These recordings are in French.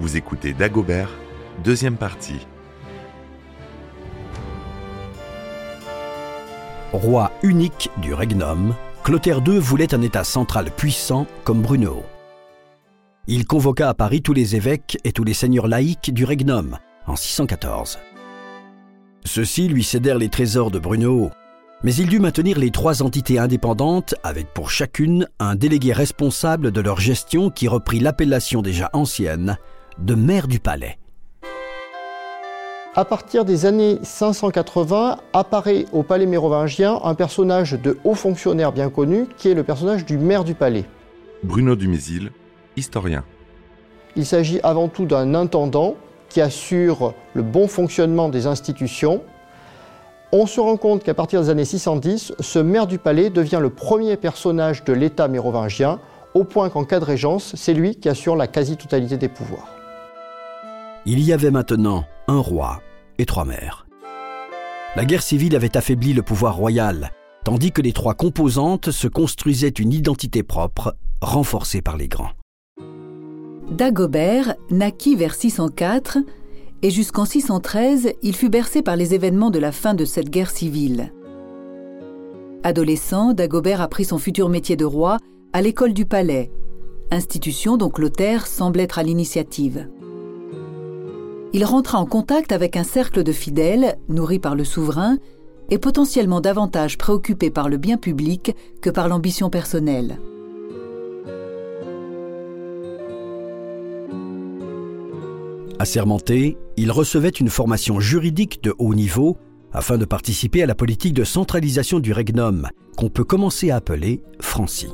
Vous écoutez Dagobert, deuxième partie. Roi unique du Regnum, Clotaire II voulait un État central puissant comme Bruno. Il convoqua à Paris tous les évêques et tous les seigneurs laïcs du Regnum en 614. Ceux-ci lui cédèrent les trésors de Bruno, mais il dut maintenir les trois entités indépendantes avec pour chacune un délégué responsable de leur gestion qui reprit l'appellation déjà ancienne de maire du palais. À partir des années 580, apparaît au palais mérovingien un personnage de haut fonctionnaire bien connu qui est le personnage du maire du palais. Bruno Dumézil, historien. Il s'agit avant tout d'un intendant qui assure le bon fonctionnement des institutions. On se rend compte qu'à partir des années 610, ce maire du palais devient le premier personnage de l'État mérovingien, au point qu'en cas de régence, c'est lui qui assure la quasi-totalité des pouvoirs. Il y avait maintenant un roi et trois maires. La guerre civile avait affaibli le pouvoir royal, tandis que les trois composantes se construisaient une identité propre, renforcée par les grands. Dagobert naquit vers 604 et jusqu'en 613, il fut bercé par les événements de la fin de cette guerre civile. Adolescent, Dagobert apprit son futur métier de roi à l'école du palais, institution dont Clotaire semble être à l'initiative. Il rentra en contact avec un cercle de fidèles, nourris par le souverain, et potentiellement davantage préoccupés par le bien public que par l'ambition personnelle. Assermenté, il recevait une formation juridique de haut niveau afin de participer à la politique de centralisation du regnum, qu'on peut commencer à appeler Francie.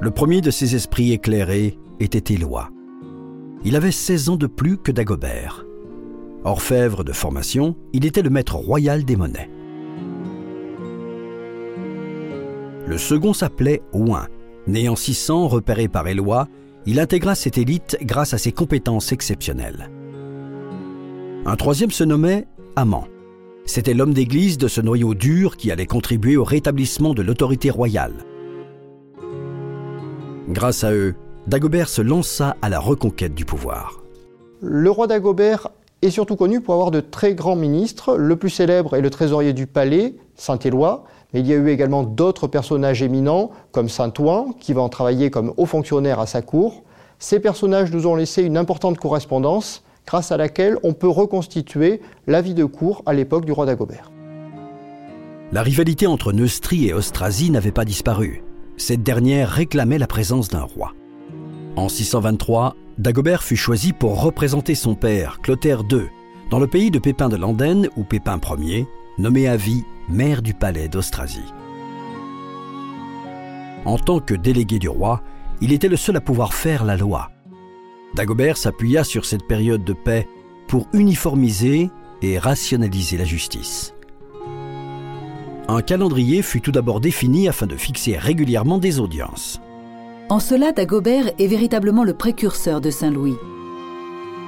Le premier de ces esprits éclairés était Éloi. Il avait 16 ans de plus que Dagobert. Orfèvre de formation, il était le maître royal des monnaies. Le second s'appelait Ouin. Né en 600, repéré par Éloi, il intégra cette élite grâce à ses compétences exceptionnelles. Un troisième se nommait Amant. C'était l'homme d'église de ce noyau dur qui allait contribuer au rétablissement de l'autorité royale. Grâce à eux, Dagobert se lança à la reconquête du pouvoir. Le roi Dagobert est surtout connu pour avoir de très grands ministres. Le plus célèbre est le trésorier du palais, Saint-Éloi, mais il y a eu également d'autres personnages éminents, comme Saint-Ouen, qui va en travailler comme haut fonctionnaire à sa cour. Ces personnages nous ont laissé une importante correspondance, grâce à laquelle on peut reconstituer la vie de cour à l'époque du roi Dagobert. La rivalité entre Neustrie et Austrasie n'avait pas disparu. Cette dernière réclamait la présence d'un roi. En 623, Dagobert fut choisi pour représenter son père, Clotaire II, dans le pays de Pépin de Landenne ou Pépin Ier, nommé à vie maire du palais d'Austrasie. En tant que délégué du roi, il était le seul à pouvoir faire la loi. Dagobert s'appuya sur cette période de paix pour uniformiser et rationaliser la justice. Un calendrier fut tout d'abord défini afin de fixer régulièrement des audiences. En cela, Dagobert est véritablement le précurseur de Saint-Louis.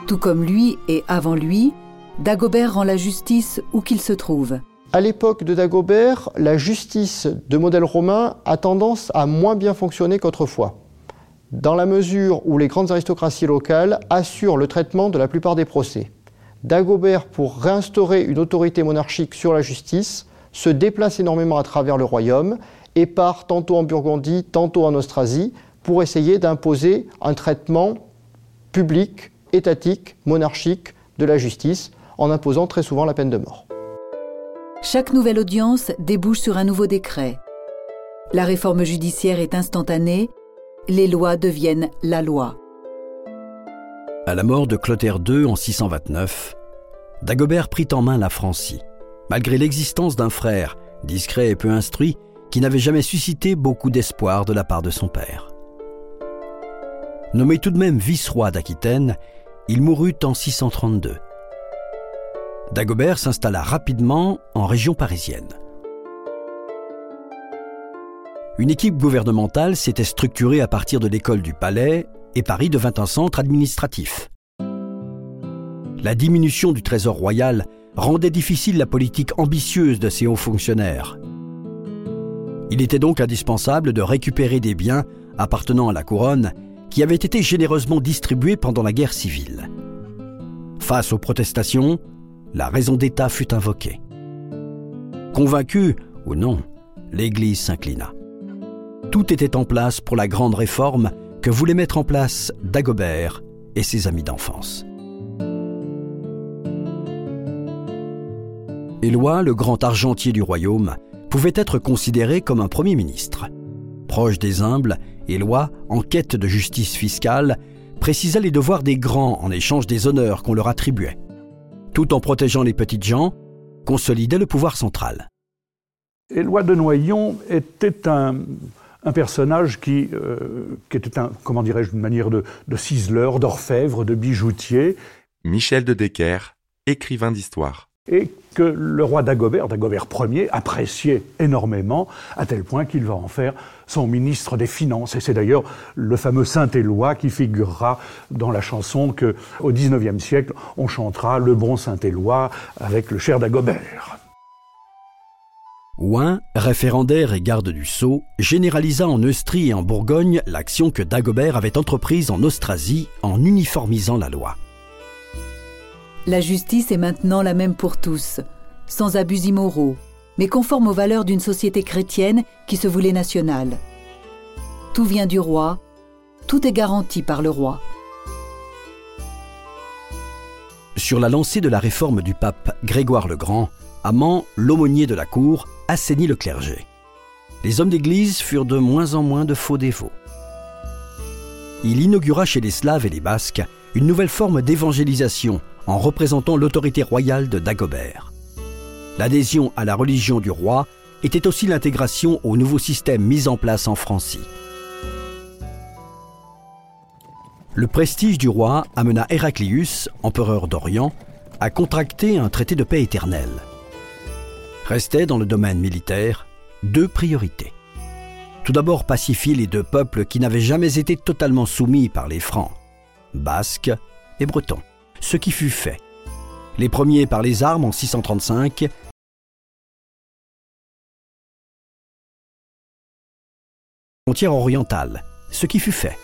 Tout comme lui et avant lui, Dagobert rend la justice où qu'il se trouve. À l'époque de Dagobert, la justice de modèle romain a tendance à moins bien fonctionner qu'autrefois, dans la mesure où les grandes aristocraties locales assurent le traitement de la plupart des procès. Dagobert, pour réinstaurer une autorité monarchique sur la justice, se déplace énormément à travers le royaume et part tantôt en Burgondie, tantôt en Austrasie, pour essayer d'imposer un traitement public, étatique, monarchique de la justice, en imposant très souvent la peine de mort. Chaque nouvelle audience débouche sur un nouveau décret. La réforme judiciaire est instantanée, les lois deviennent la loi. À la mort de Clotaire II en 629, Dagobert prit en main la Francie, malgré l'existence d'un frère, discret et peu instruit, qui n'avait jamais suscité beaucoup d'espoir de la part de son père. Nommé tout de même vice-roi d'Aquitaine, il mourut en 632. Dagobert s'installa rapidement en région parisienne. Une équipe gouvernementale s'était structurée à partir de l'école du palais et Paris devint un centre administratif. La diminution du trésor royal rendait difficile la politique ambitieuse de ces hauts fonctionnaires. Il était donc indispensable de récupérer des biens appartenant à la couronne qui avaient été généreusement distribués pendant la guerre civile. Face aux protestations, la raison d'État fut invoquée. Convaincu ou non, l'Église s'inclina. Tout était en place pour la grande réforme que voulait mettre en place Dagobert et ses amis d'enfance. Éloi, le grand argentier du royaume, pouvait être considéré comme un premier ministre. Proche des humbles, Éloi, en quête de justice fiscale, précisa les devoirs des grands en échange des honneurs qu'on leur attribuait. Tout en protégeant les petites gens, consolidait le pouvoir central. Éloi de Noyon était un, personnage qui, euh, qui, était un, comment dirais-je, une manière de, de ciseleur, d'orfèvre, de bijoutier. Michel de Decker, écrivain d'histoire et que le roi Dagobert, Dagobert Ier, appréciait énormément, à tel point qu'il va en faire son ministre des Finances. Et c'est d'ailleurs le fameux Saint-Éloi qui figurera dans la chanson que, au XIXe siècle, on chantera Le bon Saint-Éloi avec le cher Dagobert. Ouin, référendaire et garde du sceau, généralisa en Neustrie et en Bourgogne l'action que Dagobert avait entreprise en Austrasie en uniformisant la loi. La justice est maintenant la même pour tous, sans abus immoraux, mais conforme aux valeurs d'une société chrétienne qui se voulait nationale. Tout vient du roi, tout est garanti par le roi. Sur la lancée de la réforme du pape Grégoire le Grand, Amand, l'aumônier de la cour, assainit le clergé. Les hommes d'église furent de moins en moins de faux dévots. Il inaugura chez les Slaves et les Basques une nouvelle forme d'évangélisation en représentant l'autorité royale de Dagobert. L'adhésion à la religion du roi était aussi l'intégration au nouveau système mis en place en Francie. Le prestige du roi amena Héraclius, empereur d'Orient, à contracter un traité de paix éternelle. Restaient dans le domaine militaire deux priorités. Tout d'abord pacifier les deux peuples qui n'avaient jamais été totalement soumis par les Francs, Basques et Bretons ce qui fut fait. Les premiers par les armes en 635, frontière orientale, ce qui fut fait.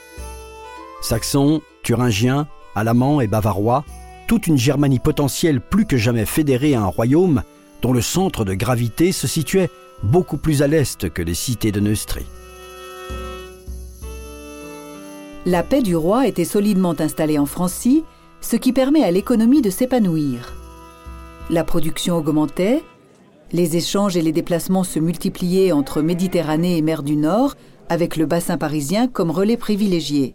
Saxons, Thuringiens, Alamans et Bavarois, toute une Germanie potentielle plus que jamais fédérée à un royaume dont le centre de gravité se situait beaucoup plus à l'est que les cités de Neustrie. La paix du roi était solidement installée en Francie ce qui permet à l'économie de s'épanouir. La production augmentait, les échanges et les déplacements se multipliaient entre Méditerranée et mer du Nord, avec le bassin parisien comme relais privilégié.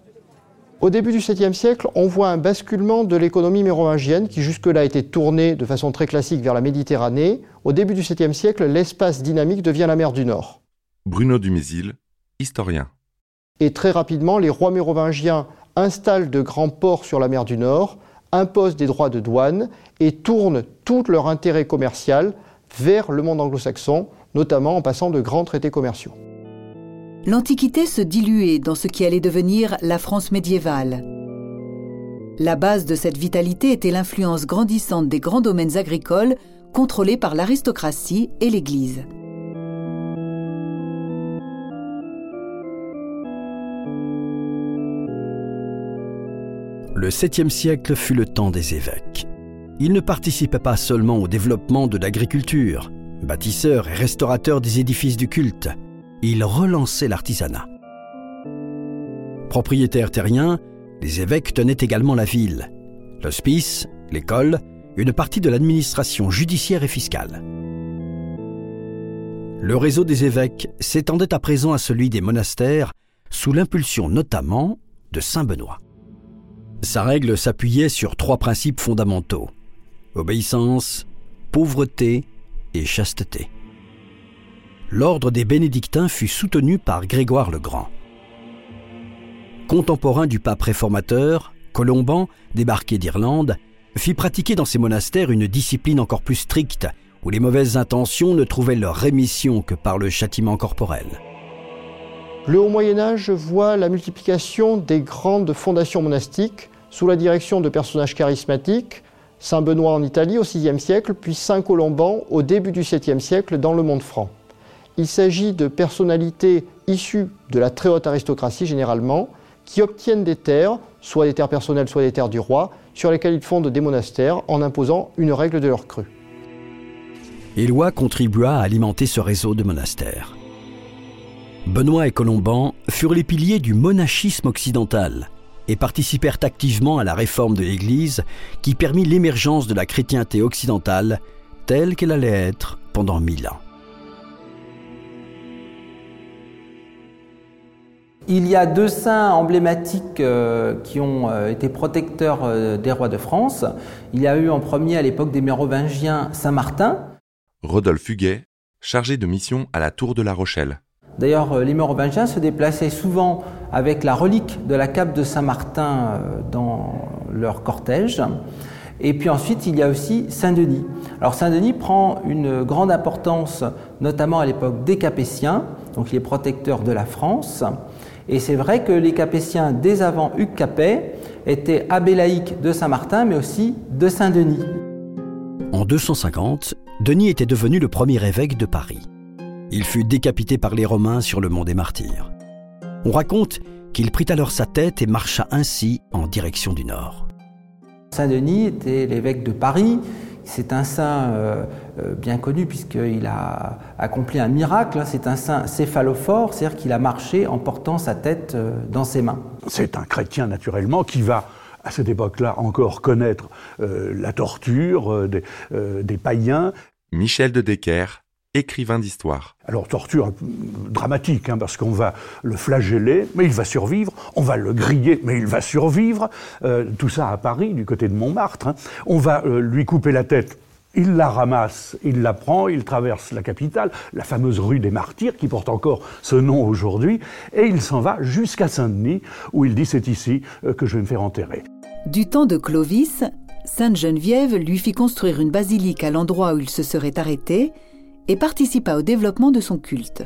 Au début du 7e siècle, on voit un basculement de l'économie mérovingienne qui jusque-là était tournée de façon très classique vers la Méditerranée. Au début du 7e siècle, l'espace dynamique devient la mer du Nord. Bruno Dumézil, historien. Et très rapidement, les rois mérovingiens installent de grands ports sur la mer du Nord, imposent des droits de douane et tournent tout leur intérêt commercial vers le monde anglo-saxon, notamment en passant de grands traités commerciaux. L'Antiquité se diluait dans ce qui allait devenir la France médiévale. La base de cette vitalité était l'influence grandissante des grands domaines agricoles contrôlés par l'aristocratie et l'Église. Le 7e siècle fut le temps des évêques. Ils ne participaient pas seulement au développement de l'agriculture, bâtisseurs et restaurateurs des édifices du culte, ils relançaient l'artisanat. Propriétaires terriens, les évêques tenaient également la ville, l'hospice, l'école, une partie de l'administration judiciaire et fiscale. Le réseau des évêques s'étendait à présent à celui des monastères, sous l'impulsion notamment de Saint Benoît. Sa règle s'appuyait sur trois principes fondamentaux obéissance, pauvreté et chasteté. L'ordre des bénédictins fut soutenu par Grégoire le Grand. Contemporain du pape réformateur, Colomban, débarqué d'Irlande, fit pratiquer dans ses monastères une discipline encore plus stricte, où les mauvaises intentions ne trouvaient leur rémission que par le châtiment corporel. Le Haut Moyen Âge voit la multiplication des grandes fondations monastiques sous la direction de personnages charismatiques, Saint Benoît en Italie au VIe siècle, puis Saint Colomban au début du VIIe siècle dans le monde franc. Il s'agit de personnalités issues de la très haute aristocratie généralement, qui obtiennent des terres, soit des terres personnelles, soit des terres du roi, sur lesquelles ils fondent des monastères en imposant une règle de leur cru. Éloi contribua à alimenter ce réseau de monastères. Benoît et Colomban furent les piliers du monachisme occidental et participèrent activement à la réforme de l'Église qui permit l'émergence de la chrétienté occidentale telle qu'elle allait être pendant mille ans. Il y a deux saints emblématiques euh, qui ont euh, été protecteurs euh, des rois de France. Il y a eu en premier à l'époque des Mérovingiens Saint Martin. Rodolphe Huguet, chargé de mission à la Tour de la Rochelle. D'ailleurs, les Mérovingiens se déplaçaient souvent avec la relique de la cape de Saint Martin dans leur cortège. Et puis ensuite, il y a aussi Saint-Denis. Alors Saint-Denis prend une grande importance, notamment à l'époque des Capétiens, donc il est protecteur de la France. Et c'est vrai que les Capétiens, dès avant Hugues Capet, étaient abbés de Saint-Martin, mais aussi de Saint-Denis. En 250, Denis était devenu le premier évêque de Paris. Il fut décapité par les Romains sur le mont des Martyrs. On raconte qu'il prit alors sa tête et marcha ainsi en direction du nord. Saint-Denis était l'évêque de Paris, c'est un saint euh, euh, bien connu puisqu'il a accompli un miracle. Hein. C'est un saint céphalophore, c'est-à-dire qu'il a marché en portant sa tête euh, dans ses mains. C'est un chrétien naturellement qui va à cette époque-là encore connaître la torture des, des païens. Michel de Decker, écrivain d'histoire. Alors torture dramatique, hein, parce qu'on va le flageller, mais il va survivre, on va le griller, mais il va survivre, euh, tout ça à Paris, du côté de Montmartre, hein. on va euh, lui couper la tête, il la ramasse, il la prend, il traverse la capitale, la fameuse rue des Martyrs, qui porte encore ce nom aujourd'hui, et il s'en va jusqu'à Saint-Denis, où il dit c'est ici euh, que je vais me faire enterrer. Du temps de Clovis, Sainte Geneviève lui fit construire une basilique à l'endroit où il se serait arrêté, et participa au développement de son culte.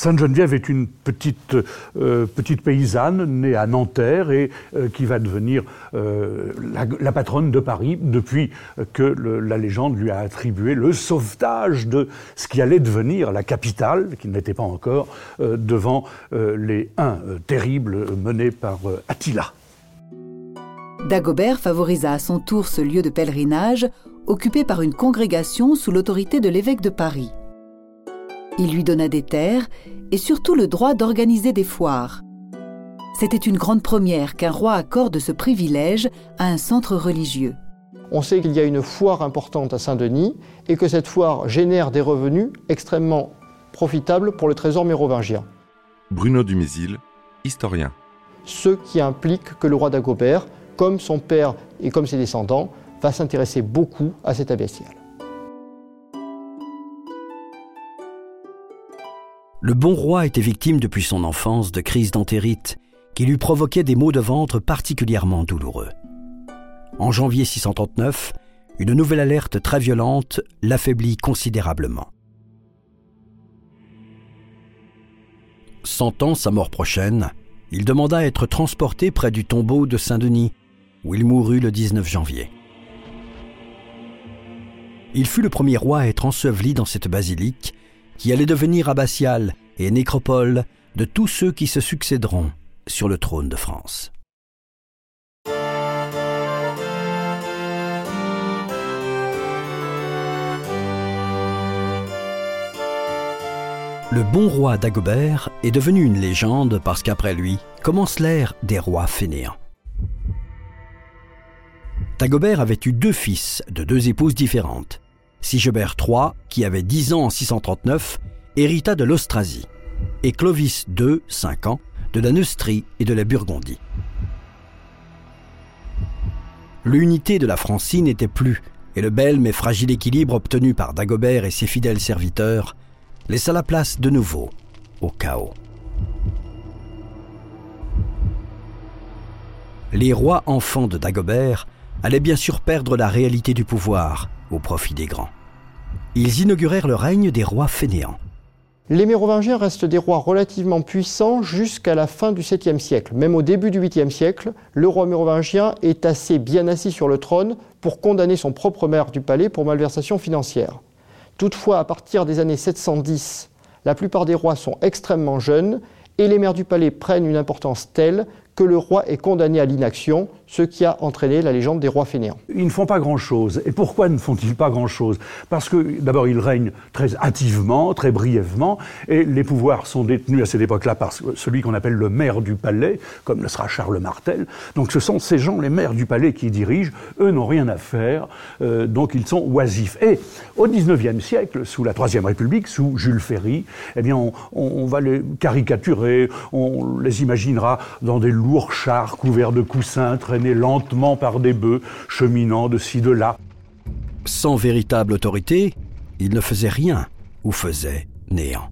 Sainte Geneviève est une petite, euh, petite paysanne née à Nanterre et euh, qui va devenir euh, la, patronne de Paris depuis que la légende lui a attribué le sauvetage de ce qui allait devenir la capitale, qui n'était pas encore, devant les uns terribles menés par Attila. Dagobert favorisa à son tour ce lieu de pèlerinage occupé par une congrégation sous l'autorité de l'évêque de Paris. Il lui donna des terres et surtout le droit d'organiser des foires. C'était une grande première qu'un roi accorde ce privilège à un centre religieux. On sait qu'il y a une foire importante à Saint-Denis et que cette foire génère des revenus extrêmement profitables pour le trésor mérovingien. Bruno Dumézil, historien. Ce qui implique que le roi d'Agobert, comme son père et comme ses descendants, va s'intéresser beaucoup à cet abbatiale. Le bon roi était victime depuis son enfance de crises d'entérite qui lui provoquaient des maux de ventre particulièrement douloureux. En janvier 639, une nouvelle alerte très violente l'affaiblit considérablement. Sentant sa mort prochaine, il demanda à être transporté près du tombeau de Saint-Denis, où il mourut le 19 janvier. Il fut le premier roi à être enseveli dans cette basilique, qui allait devenir abbatiale et nécropole de tous ceux qui se succéderont sur le trône de France. Le bon roi Dagobert est devenu une légende parce qu'après lui commence l'ère des rois fainéants. Dagobert avait eu deux fils de deux épouses différentes. Sigebert III, qui avait 10 ans en 639, hérita de l'Austrasie, et Clovis II, 5 ans, de la Neustrie et de la Burgondie. L'unité de la Francie n'était plus, et le bel mais fragile équilibre obtenu par Dagobert et ses fidèles serviteurs laissa la place de nouveau au chaos. Les rois enfants de Dagobert allaient bien sûr perdre la réalité du pouvoir au profit des grands. Ils inaugurèrent le règne des rois fainéants. Les Mérovingiens restent des rois relativement puissants jusqu'à la fin du 7e siècle. Même au début du 8e siècle, le roi mérovingien est assez bien assis sur le trône pour condamner son propre maire du palais pour malversation financière. Toutefois, à partir des années 710, la plupart des rois sont extrêmement jeunes et les maires du palais prennent une importance telle que le roi est condamné à l'inaction, ce qui a entraîné la légende des rois fainéants. Ils ne font pas grand-chose. Et pourquoi ne font-ils pas grand-chose? Parce que d'abord, ils règnent très hâtivement, très brièvement, et les pouvoirs sont détenus à cette époque-là par celui qu'on appelle le maire du palais, comme le sera Charles Martel. Donc ce sont ces gens, les maires du palais, qui dirigent. Eux n'ont rien à faire, euh, donc ils sont oisifs. Et au XIXe siècle, sous la Troisième République, sous Jules Ferry, eh bien, on, va les caricaturer, on les imaginera dans des chars couverts de coussins, très lentement par des bœufs, cheminant de ci de là. Sans véritable autorité, il ne faisait rien ou faisait néant.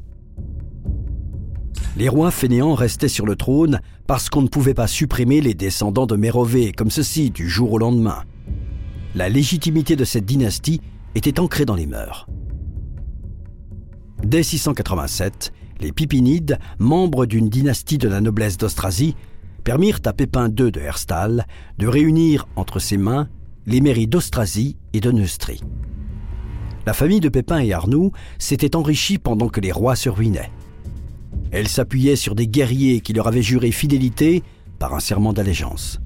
Les rois fainéants restaient sur le trône parce qu'on ne pouvait pas supprimer les descendants de Mérové comme ceci du jour au lendemain. La légitimité de cette dynastie était ancrée dans les mœurs. Dès 687, les Pipinides, membres d'une dynastie de la noblesse d'Austrasie, permirent à Pépin II de Herstal de réunir entre ses mains les mairies d'Austrasie et de Neustrie. La famille de Pépin et Arnoux s'était enrichie pendant que les rois se ruinaient. Elle s'appuyait sur des guerriers qui leur avaient juré fidélité par un serment d'allégeance.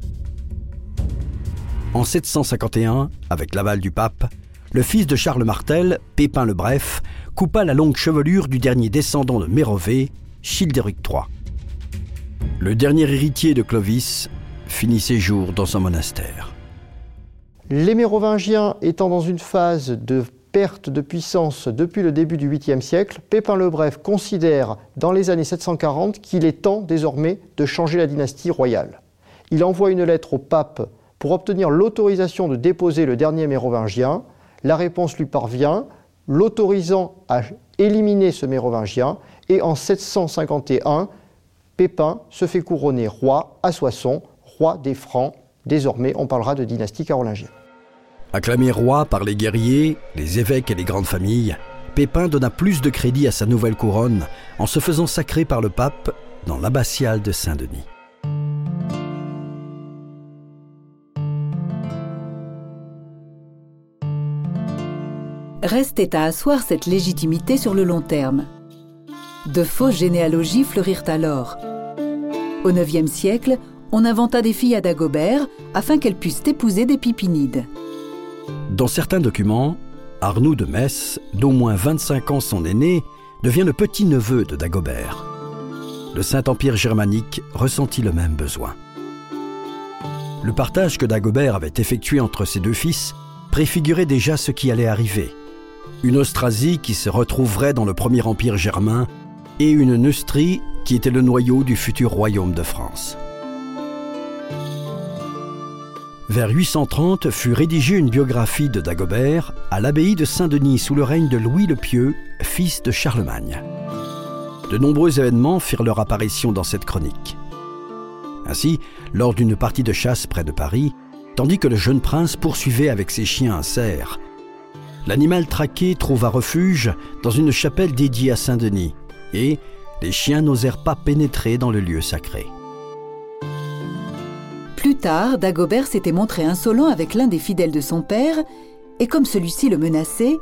En 751, avec l'aval du pape, le fils de Charles Martel, Pépin le Bref, coupa la longue chevelure du dernier descendant de Mérové, Childéric III. Le dernier héritier de Clovis finit ses jours dans un monastère. Les Mérovingiens étant dans une phase de perte de puissance depuis le début du 8e siècle, Pépin le Bref considère dans les années 740 qu'il est temps désormais de changer la dynastie royale. Il envoie une lettre au pape pour obtenir l'autorisation de déposer le dernier mérovingien. La réponse lui parvient, l'autorisant à éliminer ce mérovingien, et en 751, Pépin se fait couronner roi à Soissons, roi des Francs. Désormais, on parlera de dynastie carolingienne. Acclamé roi par les guerriers, les évêques et les grandes familles, Pépin donna plus de crédit à sa nouvelle couronne en se faisant sacrer par le pape dans l'abbatiale de Saint-Denis. Restait à asseoir cette légitimité sur le long terme. De fausses généalogies fleurirent alors. Au IXe siècle, on inventa des filles à Dagobert afin qu'elles puissent épouser des pipinides. Dans certains documents, Arnoux de Metz, d'au moins 25 ans son aîné, devient le petit-neveu de Dagobert. Le Saint-Empire germanique ressentit le même besoin. Le partage que Dagobert avait effectué entre ses deux fils préfigurait déjà ce qui allait arriver. Une Austrasie qui se retrouverait dans le premier empire germain et une Neustrie qui était le noyau du futur royaume de France. Vers 830 fut rédigée une biographie de Dagobert à l'abbaye de Saint-Denis sous le règne de Louis le Pieux, fils de Charlemagne. De nombreux événements firent leur apparition dans cette chronique. Ainsi, lors d'une partie de chasse près de Paris, tandis que le jeune prince poursuivait avec ses chiens un cerf, l'animal traqué trouva refuge dans une chapelle dédiée à Saint-Denis, et les chiens n'osèrent pas pénétrer dans le lieu sacré. Plus tard, Dagobert s'était montré insolent avec l'un des fidèles de son père, et comme celui-ci le menaçait,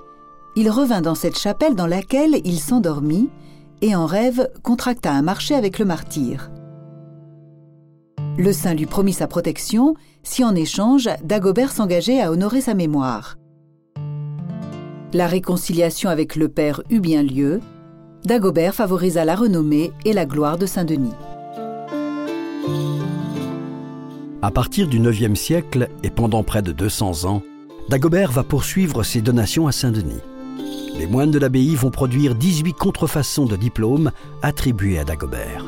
il revint dans cette chapelle dans laquelle il s'endormit, et en rêve contracta un marché avec le martyr. Le saint lui promit sa protection si en échange Dagobert s'engageait à honorer sa mémoire. La réconciliation avec le père eut bien lieu, Dagobert favorisa la renommée et la gloire de Saint-Denis. À partir du IXe siècle et pendant près de 200 ans, Dagobert va poursuivre ses donations à Saint-Denis. Les moines de l'abbaye vont produire 18 contrefaçons de diplômes attribués à Dagobert.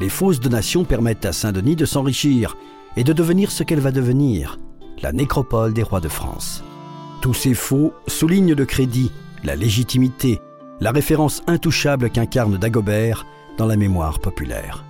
Les fausses donations permettent à Saint-Denis de s'enrichir et de devenir ce qu'elle va devenir, la nécropole des rois de France. Tous ces faux soulignent le crédit, la légitimité la référence intouchable qu'incarne Dagobert dans la mémoire populaire.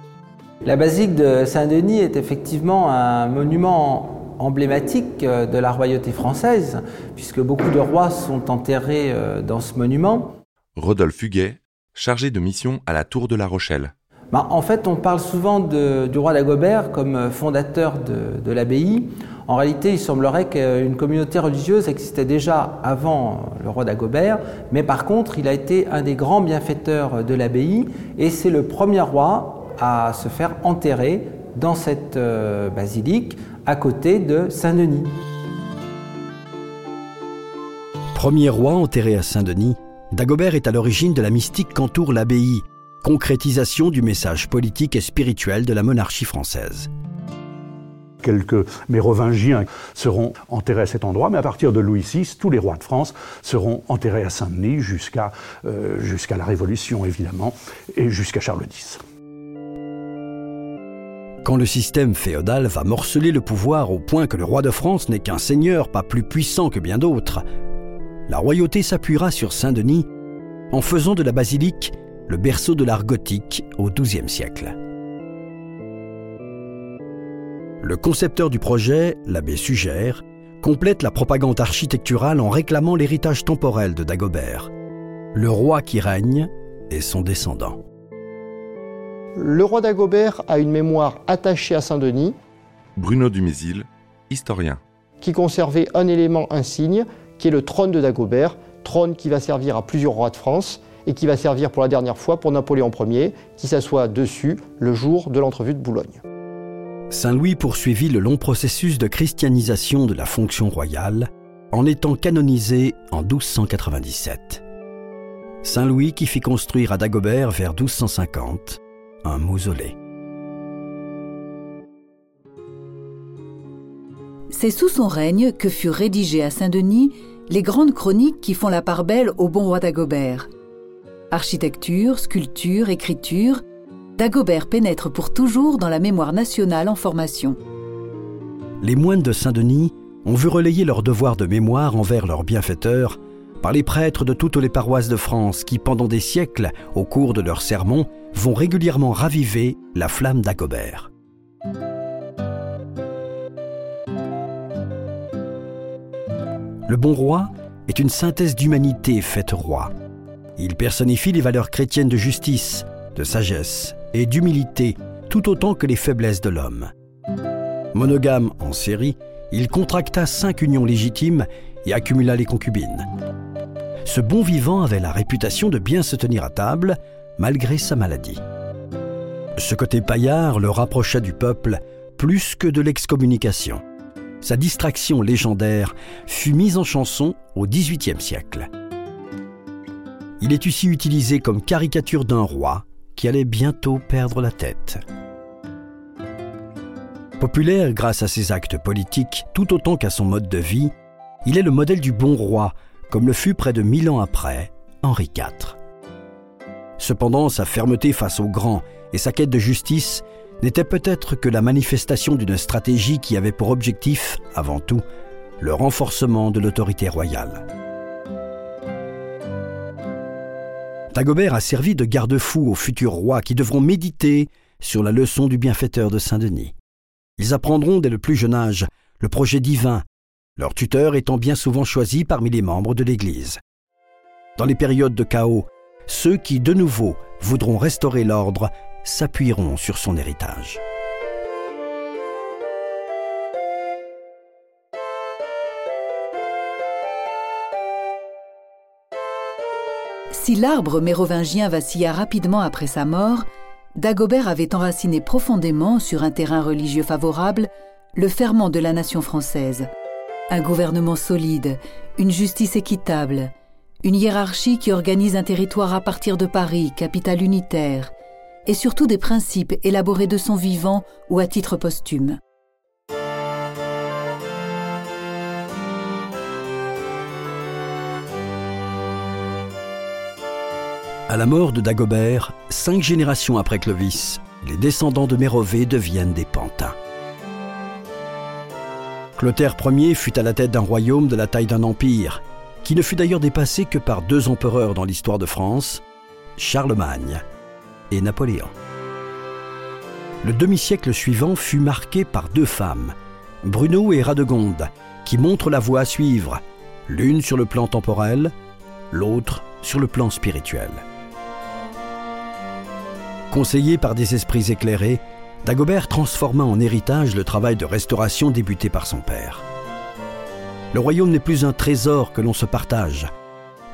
La basilique de Saint-Denis est effectivement un monument emblématique de la royauté française, puisque beaucoup de rois sont enterrés euh, dans ce monument. Rodolphe Huguet, chargé de mission à la Tour de la Rochelle. Bah, en fait, on parle souvent du roi Dagobert comme fondateur de l'abbaye. En réalité, il semblerait qu'une communauté religieuse existait déjà avant le roi d'Agobert, mais par contre, il a été un des grands bienfaiteurs de l'abbaye et c'est le premier roi à se faire enterrer dans cette euh, basilique à côté de Saint-Denis. Premier roi enterré à Saint-Denis, Dagobert est à l'origine de la mystique qu'entoure l'abbaye, concrétisation du message politique et spirituel de la monarchie française. Quelques mérovingiens seront enterrés à cet endroit, mais à partir de Louis VI, tous les rois de France seront enterrés à Saint-Denis jusqu'à euh, la Révolution, évidemment, et jusqu'à Charles X. Quand le système féodal va morceler le pouvoir au point que le roi de France n'est qu'un seigneur pas plus puissant que bien d'autres, la royauté s'appuiera sur Saint-Denis en faisant de la basilique le berceau de l'art gothique au XIIe siècle. Le concepteur du projet, l'abbé Sugère, complète la propagande architecturale en réclamant l'héritage temporel de Dagobert, le roi qui règne et son descendant. Le roi Dagobert a une mémoire attachée à Saint-Denis. Bruno Dumézil, historien. Qui conservait un élément insigne, qui est le trône de Dagobert, trône qui va servir à plusieurs rois de France et qui va servir pour la dernière fois pour Napoléon Ier, qui s'assoit dessus le jour de l'entrevue de Boulogne. Saint-Louis poursuivit le long processus de christianisation de la fonction royale en étant canonisé en 1297. Saint-Louis qui fit construire à Dagobert vers 1250 un mausolée. C'est sous son règne que furent rédigées à Saint-Denis les grandes chroniques qui font la part belle au bon roi Dagobert. Architecture, sculpture, écriture, Dagobert pénètre pour toujours dans la mémoire nationale en formation. Les moines de Saint-Denis ont vu relayer leur devoir de mémoire envers leurs bienfaiteurs par les prêtres de toutes les paroisses de France qui, pendant des siècles, au cours de leurs sermons, vont régulièrement raviver la flamme d'Agobert. Le bon roi est une synthèse d'humanité faite roi. Il personnifie les valeurs chrétiennes de justice, de sagesse et d'humilité, tout autant que les faiblesses de l'homme. Monogame en série, il contracta cinq unions légitimes et accumula les concubines. Ce bon vivant avait la réputation de bien se tenir à table, malgré sa maladie. Ce côté paillard le rapprocha du peuple plus que de l'excommunication. Sa distraction légendaire fut mise en chanson au XVIIIe siècle. Il est ici utilisé comme caricature d'un roi qui allait bientôt perdre la tête. Populaire grâce à ses actes politiques tout autant qu'à son mode de vie, il est le modèle du bon roi, comme le fut près de mille ans après Henri IV. Cependant, sa fermeté face aux grands et sa quête de justice n'était peut-être que la manifestation d'une stratégie qui avait pour objectif, avant tout, le renforcement de l'autorité royale. Dagobert a servi de garde-fou aux futurs rois qui devront méditer sur la leçon du bienfaiteur de Saint-Denis. Ils apprendront dès le plus jeune âge le projet divin, leur tuteur étant bien souvent choisi parmi les membres de l'Église. Dans les périodes de chaos, ceux qui, de nouveau, voudront restaurer l'ordre s'appuieront sur son héritage. Si l'arbre mérovingien vacilla rapidement après sa mort, Dagobert avait enraciné profondément sur un terrain religieux favorable le ferment de la nation française. Un gouvernement solide, une justice équitable, une hiérarchie qui organise un territoire à partir de Paris, capitale unitaire, et surtout des principes élaborés de son vivant ou à titre posthume. À la mort de Dagobert, cinq générations après Clovis, les descendants de Mérové deviennent des pantins. Clotaire Ier fut à la tête d'un royaume de la taille d'un empire, qui ne fut d'ailleurs dépassé que par deux empereurs dans l'histoire de France, Charlemagne et Napoléon. Le demi-siècle suivant fut marqué par deux femmes, Bruno et Radegonde, qui montrent la voie à suivre, l'une sur le plan temporel, l'autre sur le plan spirituel. Conseillé par des esprits éclairés, Dagobert transforma en héritage le travail de restauration débuté par son père. Le royaume n'est plus un trésor que l'on se partage.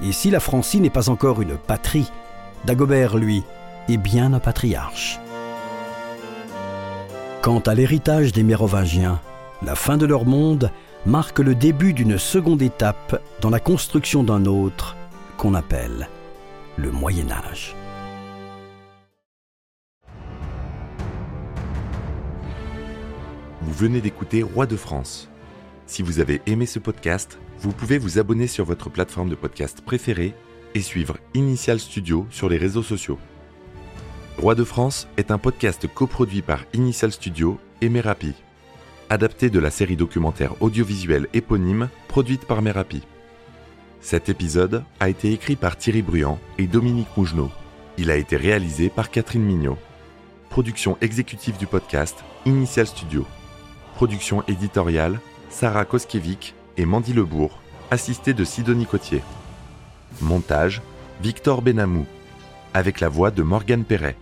Et si la Francie n'est pas encore une patrie, Dagobert, lui, est bien un patriarche. Quant à l'héritage des Mérovingiens, la fin de leur monde marque le début d'une seconde étape dans la construction d'un autre qu'on appelle le Moyen Âge. Vous venez d'écouter Roi de France. Si vous avez aimé ce podcast, vous pouvez vous abonner sur votre plateforme de podcast préférée et suivre Initial Studio sur les réseaux sociaux. Roi de France est un podcast coproduit par Initial Studio et Merapi, adapté de la série documentaire audiovisuelle éponyme produite par Merapi. Cet épisode a été écrit par Thierry Bruand et Dominique Mougenot. Il a été réalisé par Catherine Mignot. Production exécutive du podcast Initial Studio. Production éditoriale Sarah Koskiewicz et Mandy Lebourg, assistée de Sidonie Cotier. Montage Victor Benamou, avec la voix de Morgane Perret.